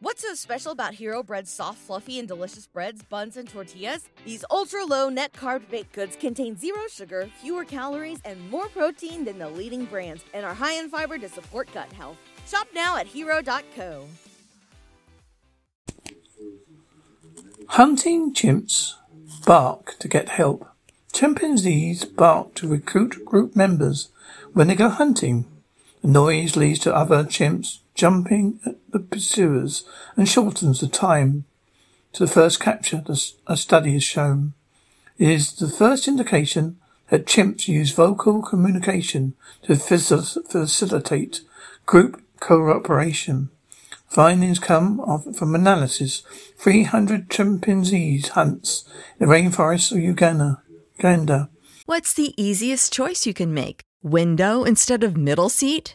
What's so special about Hero Bread's soft, fluffy, and delicious breads, buns, and tortillas? These ultra low net carb baked goods contain zero sugar, fewer calories, and more protein than the leading brands, and are high in fiber to support gut health. Shop now at hero.co. Hunting chimps bark to get help. Chimpanzees bark to recruit group members when they go hunting. The noise leads to other chimps jumping at the pursuers and shortens the time to the first capture, a study has shown. It is the first indication that chimps use vocal communication to facilitate group cooperation. Findings come from analysis. 300 chimpanzees hunts in the rainforests of Uganda. Uganda. What's the easiest choice you can make? Window instead of middle seat?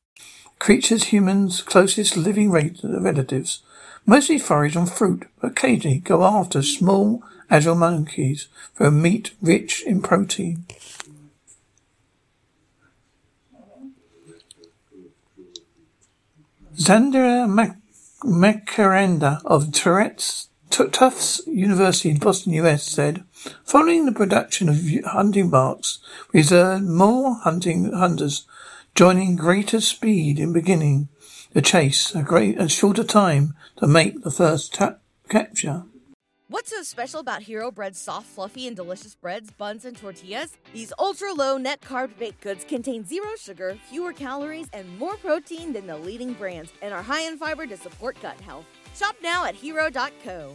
Creatures humans' closest living relatives mostly forage on fruit, but occasionally go after small, agile monkeys for meat rich in protein. Xandria Mac- Makaranda of Tourette's Tufts University in Boston, US said, following the production of hunting marks, we observed more hunting hunters joining greater speed in beginning the chase, a great, a shorter time to make the first ta- capture. What's so special about Hero Bread's soft, fluffy, and delicious breads, buns, and tortillas? These ultra low net carb baked goods contain zero sugar, fewer calories, and more protein than the leading brands, and are high in fiber to support gut health. Shop now at hero.co.